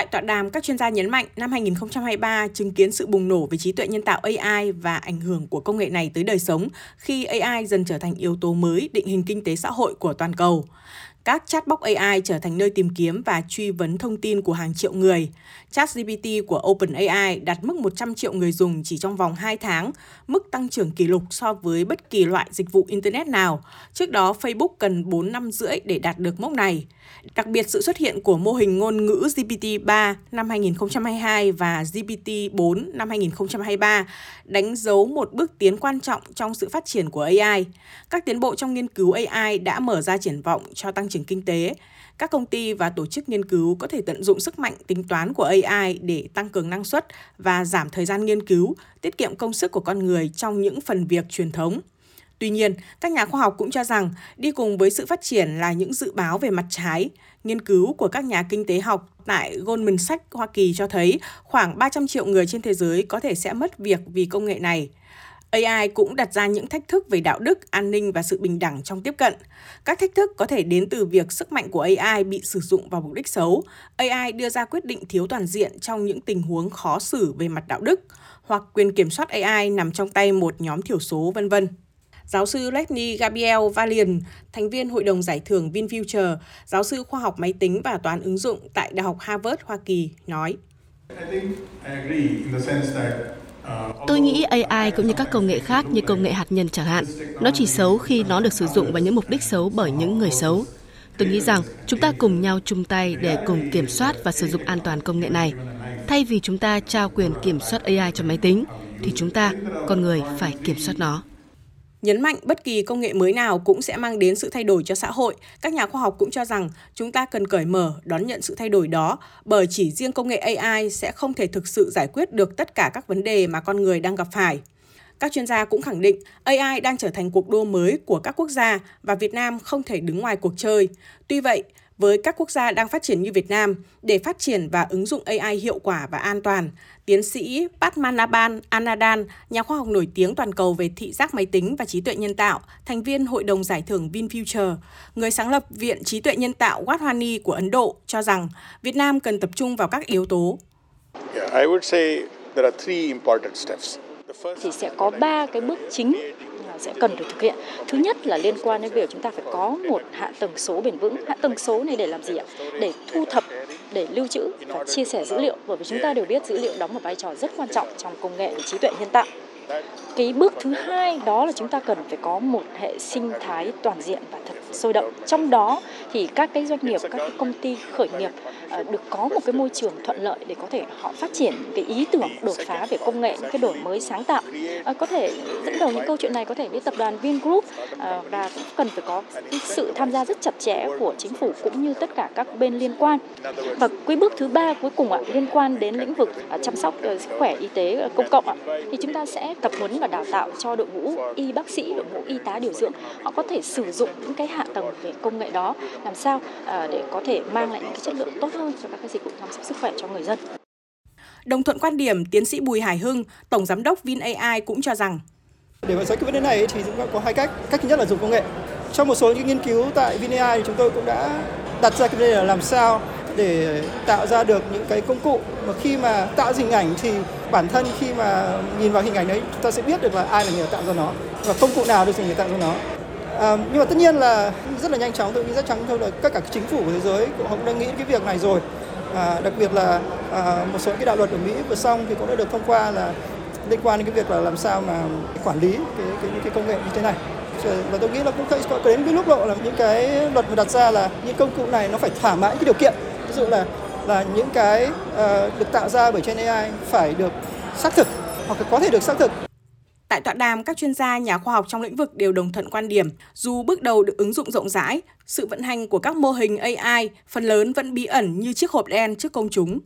Tại tọa đàm, các chuyên gia nhấn mạnh năm 2023 chứng kiến sự bùng nổ về trí tuệ nhân tạo AI và ảnh hưởng của công nghệ này tới đời sống khi AI dần trở thành yếu tố mới định hình kinh tế xã hội của toàn cầu các chatbot AI trở thành nơi tìm kiếm và truy vấn thông tin của hàng triệu người. ChatGPT của OpenAI đạt mức 100 triệu người dùng chỉ trong vòng 2 tháng, mức tăng trưởng kỷ lục so với bất kỳ loại dịch vụ Internet nào. Trước đó, Facebook cần 4 năm rưỡi để đạt được mốc này. Đặc biệt, sự xuất hiện của mô hình ngôn ngữ GPT-3 năm 2022 và GPT-4 năm 2023 đánh dấu một bước tiến quan trọng trong sự phát triển của AI. Các tiến bộ trong nghiên cứu AI đã mở ra triển vọng cho tăng trưởng kinh tế. Các công ty và tổ chức nghiên cứu có thể tận dụng sức mạnh tính toán của AI để tăng cường năng suất và giảm thời gian nghiên cứu, tiết kiệm công sức của con người trong những phần việc truyền thống. Tuy nhiên, các nhà khoa học cũng cho rằng đi cùng với sự phát triển là những dự báo về mặt trái. Nghiên cứu của các nhà kinh tế học tại Goldman Sachs Hoa Kỳ cho thấy khoảng 300 triệu người trên thế giới có thể sẽ mất việc vì công nghệ này. AI cũng đặt ra những thách thức về đạo đức, an ninh và sự bình đẳng trong tiếp cận. Các thách thức có thể đến từ việc sức mạnh của AI bị sử dụng vào mục đích xấu, AI đưa ra quyết định thiếu toàn diện trong những tình huống khó xử về mặt đạo đức, hoặc quyền kiểm soát AI nằm trong tay một nhóm thiểu số, vân vân. Giáo sư Leslie Gabriel Valian, thành viên Hội đồng Giải thưởng VinFuture, giáo sư khoa học máy tính và toán ứng dụng tại Đại học Harvard, Hoa Kỳ, nói. Tôi nghĩ AI cũng như các công nghệ khác như công nghệ hạt nhân chẳng hạn, nó chỉ xấu khi nó được sử dụng vào những mục đích xấu bởi những người xấu. Tôi nghĩ rằng chúng ta cùng nhau chung tay để cùng kiểm soát và sử dụng an toàn công nghệ này. Thay vì chúng ta trao quyền kiểm soát AI cho máy tính, thì chúng ta, con người, phải kiểm soát nó. Nhấn mạnh bất kỳ công nghệ mới nào cũng sẽ mang đến sự thay đổi cho xã hội, các nhà khoa học cũng cho rằng chúng ta cần cởi mở đón nhận sự thay đổi đó, bởi chỉ riêng công nghệ AI sẽ không thể thực sự giải quyết được tất cả các vấn đề mà con người đang gặp phải. Các chuyên gia cũng khẳng định AI đang trở thành cuộc đua mới của các quốc gia và Việt Nam không thể đứng ngoài cuộc chơi. Tuy vậy, với các quốc gia đang phát triển như Việt Nam để phát triển và ứng dụng AI hiệu quả và an toàn. Tiến sĩ Padmanabhan Anadan, nhà khoa học nổi tiếng toàn cầu về thị giác máy tính và trí tuệ nhân tạo, thành viên Hội đồng Giải thưởng VinFuture, người sáng lập Viện Trí tuệ nhân tạo Wadhwani của Ấn Độ, cho rằng Việt Nam cần tập trung vào các yếu tố. Thì sẽ có ba cái bước chính sẽ cần được thực hiện. Thứ nhất là liên quan đến việc chúng ta phải có một hạ tầng số bền vững. Hạ tầng số này để làm gì ạ? Để thu thập, để lưu trữ và chia sẻ dữ liệu. Bởi vì chúng ta đều biết dữ liệu đóng một vai trò rất quan trọng trong công nghệ và trí tuệ nhân tạo. Cái bước thứ hai đó là chúng ta cần phải có một hệ sinh thái toàn diện và thật sôi động. Trong đó thì các cái doanh nghiệp, các cái công ty khởi nghiệp ờ, được có một cái môi trường thuận lợi để có thể họ phát triển cái ý tưởng đột phá về công nghệ, những cái đổi mới sáng tạo. Ờ, có thể dẫn đầu những câu chuyện này có thể đến tập đoàn Vingroup ờ, và cũng cần phải có sự tham gia rất chặt chẽ của chính phủ cũng như tất cả các bên liên quan. Và cái bước thứ ba cuối cùng ạ liên quan đến lĩnh vực chăm sóc sức khỏe y tế công cộng ạ thì chúng ta sẽ tập huấn và đào tạo cho đội ngũ y bác sĩ, đội ngũ y tá điều dưỡng họ có thể sử dụng những cái hạ tầng về công nghệ đó làm sao à, để có thể mang lại những cái chất lượng tốt hơn cho các cái dịch vụ chăm sóc sức khỏe cho người dân. Đồng thuận quan điểm, tiến sĩ Bùi Hải Hưng, tổng giám đốc VinAI cũng cho rằng để mà giải quyết vấn đề này thì chúng ta có hai cách. Cách thứ nhất là dùng công nghệ. Trong một số những nghiên cứu tại VinAI thì chúng tôi cũng đã đặt ra cái vấn đề là làm sao để tạo ra được những cái công cụ mà khi mà tạo hình ảnh thì bản thân khi mà nhìn vào hình ảnh đấy chúng ta sẽ biết được là ai là người tạo ra nó và công cụ nào được để tạo ra nó À, nhưng mà tất nhiên là rất là nhanh chóng tôi nghĩ rất chóng thôi là tất cả các chính phủ của thế giới cũng đang nghĩ cái việc này rồi. À, đặc biệt là à, một số cái đạo luật ở Mỹ vừa xong thì cũng đã được thông qua là liên quan đến cái việc là làm sao mà quản lý cái cái những cái công nghệ như thế này. Và tôi nghĩ là cũng có đến cái lúc độ là những cái luật mà đặt ra là những công cụ này nó phải thỏa mãn cái điều kiện. Ví dụ là là những cái uh, được tạo ra bởi trên AI phải được xác thực hoặc là có thể được xác thực. Tại tọa đàm, các chuyên gia, nhà khoa học trong lĩnh vực đều đồng thuận quan điểm, dù bước đầu được ứng dụng rộng rãi, sự vận hành của các mô hình AI phần lớn vẫn bí ẩn như chiếc hộp đen trước công chúng.